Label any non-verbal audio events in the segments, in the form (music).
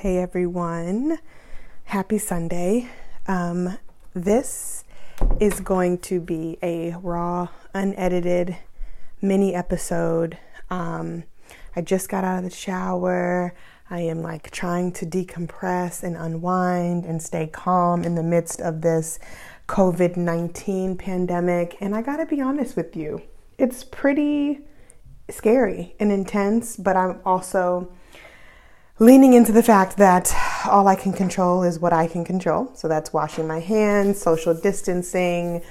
Hey everyone, happy Sunday. Um, this is going to be a raw, unedited mini episode. Um, I just got out of the shower. I am like trying to decompress and unwind and stay calm in the midst of this COVID 19 pandemic. And I gotta be honest with you, it's pretty scary and intense, but I'm also leaning into the fact that all I can control is what I can control. So that's washing my hands, social distancing,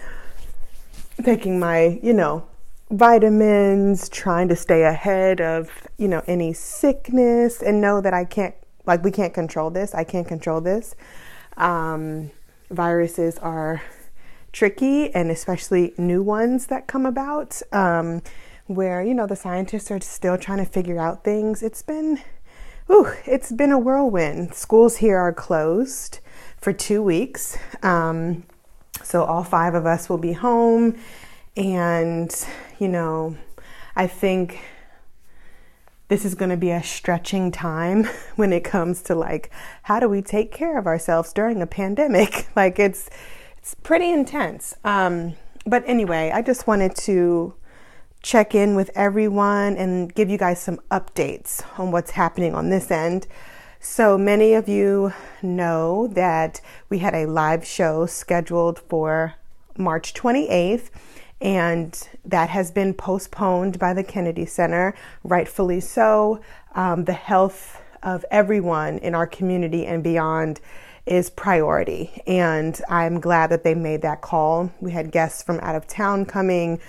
taking my, you know, vitamins, trying to stay ahead of, you know, any sickness and know that I can't, like, we can't control this. I can't control this. Um, viruses are tricky and especially new ones that come about um, where, you know, the scientists are still trying to figure out things. It's been, Ooh, it's been a whirlwind. Schools here are closed for two weeks. Um, so all five of us will be home. And, you know, I think this is going to be a stretching time (laughs) when it comes to like how do we take care of ourselves during a pandemic (laughs) like it's it's pretty intense um, but anyway i just wanted to check in with everyone and give you guys some updates on what's happening on this end. So many of you know that we had a live show scheduled for March 28th, and that has been postponed by the Kennedy Center, rightfully so. Um, the health of everyone in our community and beyond is priority, and I'm glad that they made that call. We had guests from out of town coming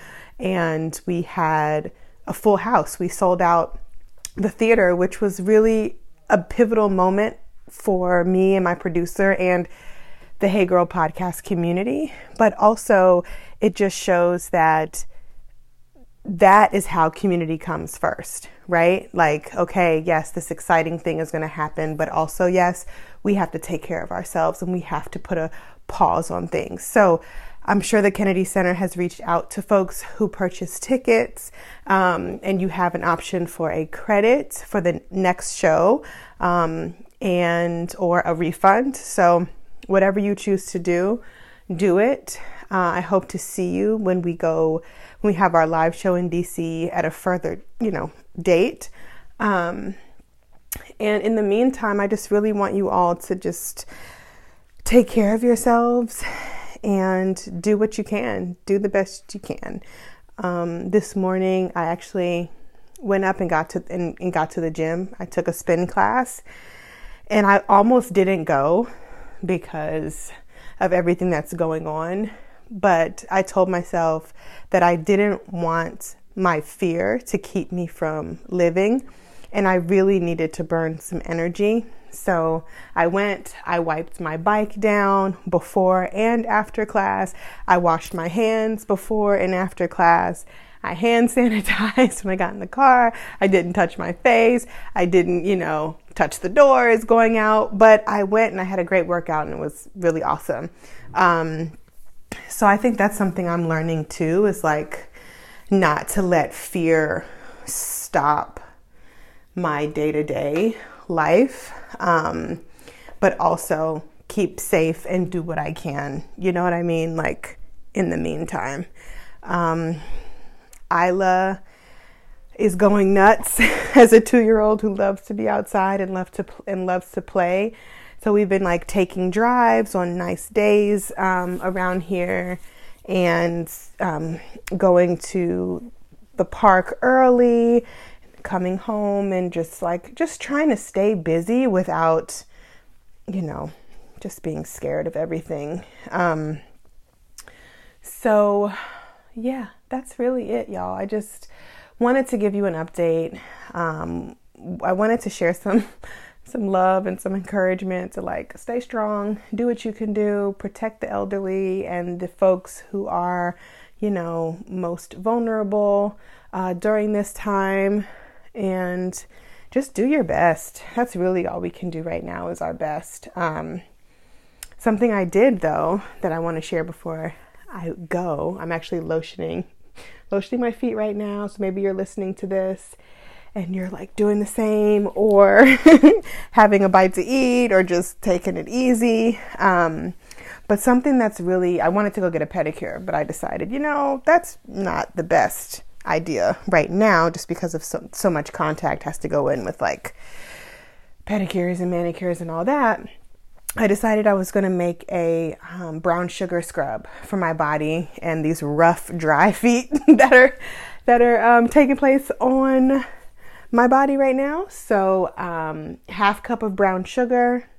and we had a full house. We sold out the theater, which was really a pivotal moment for me and my producer and the Hey Girl podcast community. But also, it just shows that that is how community comes first, right? Like, okay, yes, this exciting thing is going to happen, but also, yes, we have to take care of ourselves and we have to put a pause on things. So, I'm sure the Kennedy Center has reached out to folks who purchase tickets, um, and you have an option for a credit for the next show um, and or a refund. So whatever you choose to do, do it. Uh, I hope to see you when we go when we have our live show in DC at a further you know date. Um, and in the meantime, I just really want you all to just take care of yourselves and do what you can, do the best you can. Um, this morning, I actually went up and got to and, and got to the gym. I took a spin class, and I almost didn't go because of everything that's going on. But I told myself that I didn't want my fear to keep me from living, and I really needed to burn some energy so I went, I wiped my bike down before and after class. I washed my hands before and after class. I hand (laughs) sanitized when I got in the car. I didn't touch my face. I didn't, you know, touch the doors going out, but I went and I had a great workout and it was really awesome. Um, so I think that's something I'm learning too is like not to let fear stop my day to day life, um, but also keep safe and do what I can. You know what I mean? Like in the meantime. Um, Isla is going nuts (laughs) as a two-year-old who loves to be outside and loves to and loves to play. So we've been like taking drives on nice days um, around here and um, going to the park early coming home and just like just trying to stay busy without you know just being scared of everything. Um so yeah that's really it y'all. I just wanted to give you an update. Um i wanted to share some (laughs) some love and some encouragement to like stay strong do what you can do protect the elderly and the folks who are you know most vulnerable uh, during this time and just do your best. That's really all we can do right now is our best. Um, something I did though that I want to share before I go. I'm actually lotioning, lotioning my feet right now. So maybe you're listening to this and you're like doing the same or (laughs) having a bite to eat or just taking it easy. Um, but something that's really, I wanted to go get a pedicure, but I decided, you know, that's not the best idea right now just because of so, so much contact has to go in with like pedicures and manicures and all that. I decided I was going to make a um, brown sugar scrub for my body and these rough, dry (laughs) feet that are that are um, taking place on my body right now. So, um, half cup of brown sugar,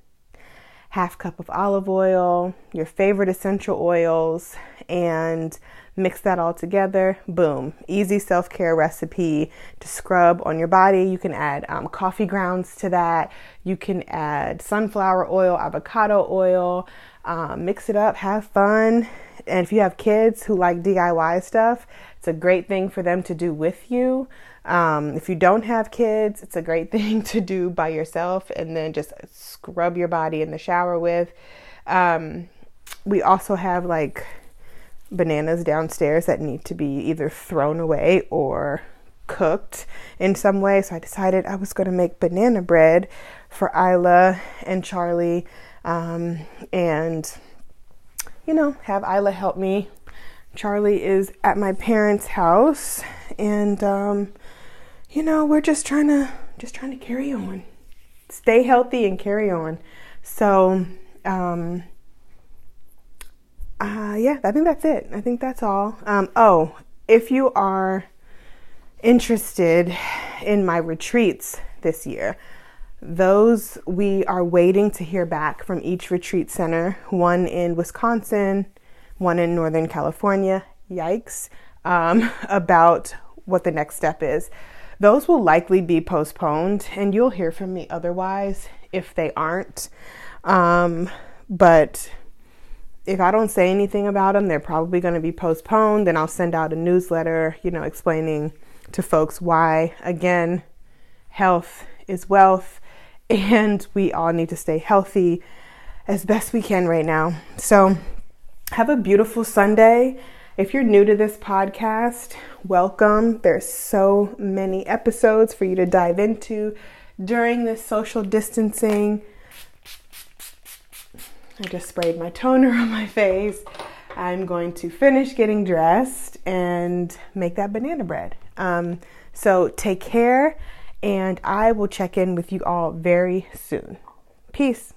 half cup of olive oil, your favorite essential oils, and mix that all together. Boom. Easy self care recipe to scrub on your body. You can add um, coffee grounds to that. You can add sunflower oil, avocado oil. Um, mix it up, have fun. And if you have kids who like DIY stuff, it's a great thing for them to do with you. Um, if you don't have kids, it's a great (laughs) thing to do by yourself and then just scrub your body in the shower with. Um, we also have like bananas downstairs that need to be either thrown away or cooked in some way. So I decided I was going to make banana bread for Isla and Charlie um, and, you know, have Isla help me. Charlie is at my parents' house and um, you know, we're just trying to just trying to carry on. Stay healthy and carry on. So, um, uh, yeah, I think that's it. I think that's all. Um, oh, if you are interested in my retreats this year, those we are waiting to hear back from each retreat center, one in Wisconsin, one in Northern California, yikes, um, (laughs) about what the next step is. Those will likely be postponed, and you'll hear from me otherwise if they aren't. Um, but if I don't say anything about them, they're probably going to be postponed. Then I'll send out a newsletter, you know, explaining to folks why, again, health is wealth, (laughs) and we all need to stay healthy as best we can right now. So, have a beautiful Sunday. If you're new to this podcast, welcome. There's so many episodes for you to dive into during this social distancing. I just sprayed my toner (laughs) on my face. I'm going to finish getting dressed and make that banana bread. Um, so take care, and I will check in with you all very soon. Peace.